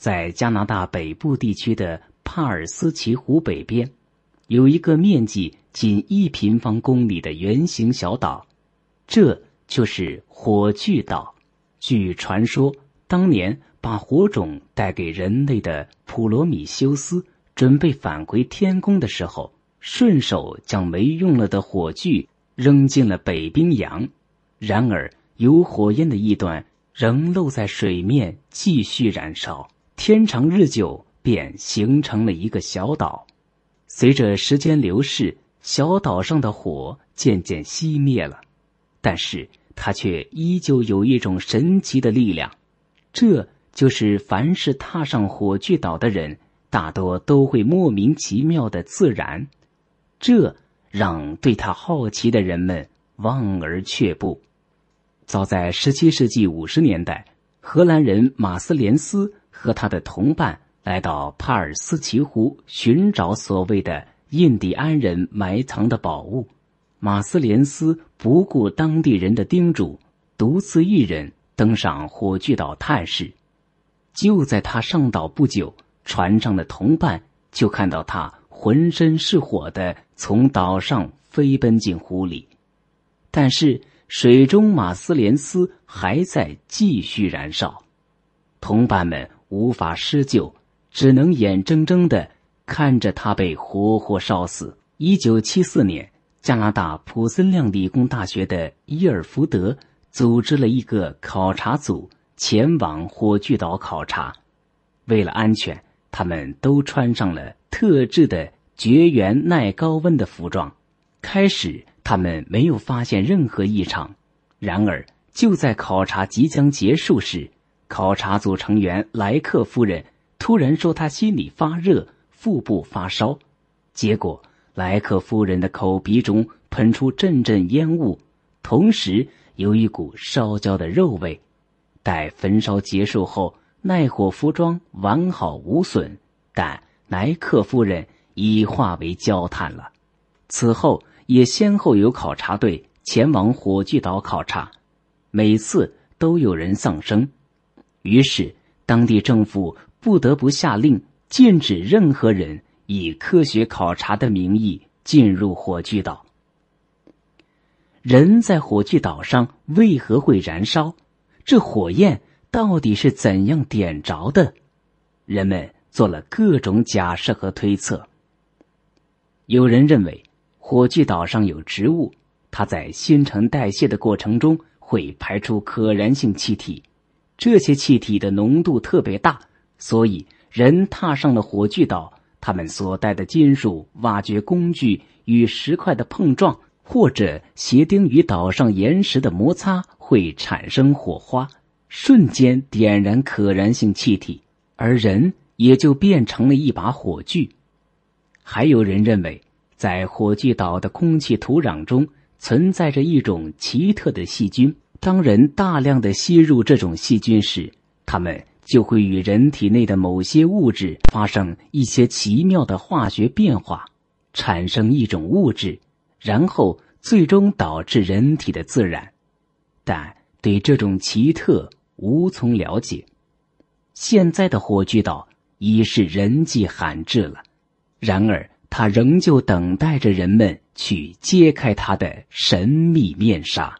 在加拿大北部地区的帕尔斯奇湖北边，有一个面积仅一平方公里的圆形小岛，这就是火炬岛。据传说，当年把火种带给人类的普罗米修斯，准备返回天宫的时候，顺手将没用了的火炬扔进了北冰洋。然而，有火焰的一端仍露在水面，继续燃烧。天长日久，便形成了一个小岛。随着时间流逝，小岛上的火渐渐熄灭了，但是它却依旧有一种神奇的力量。这就是凡是踏上火炬岛的人，大多都会莫名其妙的自燃，这让对他好奇的人们望而却步。早在十七世纪五十年代，荷兰人马斯连斯。和他的同伴来到帕尔斯奇湖寻找所谓的印第安人埋藏的宝物。马斯连斯不顾当地人的叮嘱，独自一人登上火炬岛探视。就在他上岛不久，船上的同伴就看到他浑身是火的从岛上飞奔进湖里，但是水中马斯连斯还在继续燃烧。同伴们。无法施救，只能眼睁睁的看着他被活活烧死。一九七四年，加拿大普森亮理工大学的伊尔福德组织了一个考察组前往火炬岛考察。为了安全，他们都穿上了特制的绝缘耐高温的服装。开始，他们没有发现任何异常。然而，就在考察即将结束时，考察组成员莱克夫人突然说，她心里发热，腹部发烧。结果，莱克夫人的口鼻中喷出阵阵烟雾，同时有一股烧焦的肉味。待焚烧结束后，耐火服装完好无损，但莱克夫人已化为焦炭了。此后，也先后有考察队前往火炬岛考察，每次都有人丧生。于是，当地政府不得不下令禁止任何人以科学考察的名义进入火炬岛。人在火炬岛上为何会燃烧？这火焰到底是怎样点着的？人们做了各种假设和推测。有人认为，火炬岛上有植物，它在新陈代谢的过程中会排出可燃性气体。这些气体的浓度特别大，所以人踏上了火炬岛，他们所带的金属挖掘工具与石块的碰撞，或者鞋钉与岛上岩石的摩擦，会产生火花，瞬间点燃可燃性气体，而人也就变成了一把火炬。还有人认为，在火炬岛的空气土壤中存在着一种奇特的细菌。当人大量的吸入这种细菌时，它们就会与人体内的某些物质发生一些奇妙的化学变化，产生一种物质，然后最终导致人体的自燃。但对这种奇特无从了解。现在的火炬岛已是人迹罕至了，然而它仍旧等待着人们去揭开它的神秘面纱。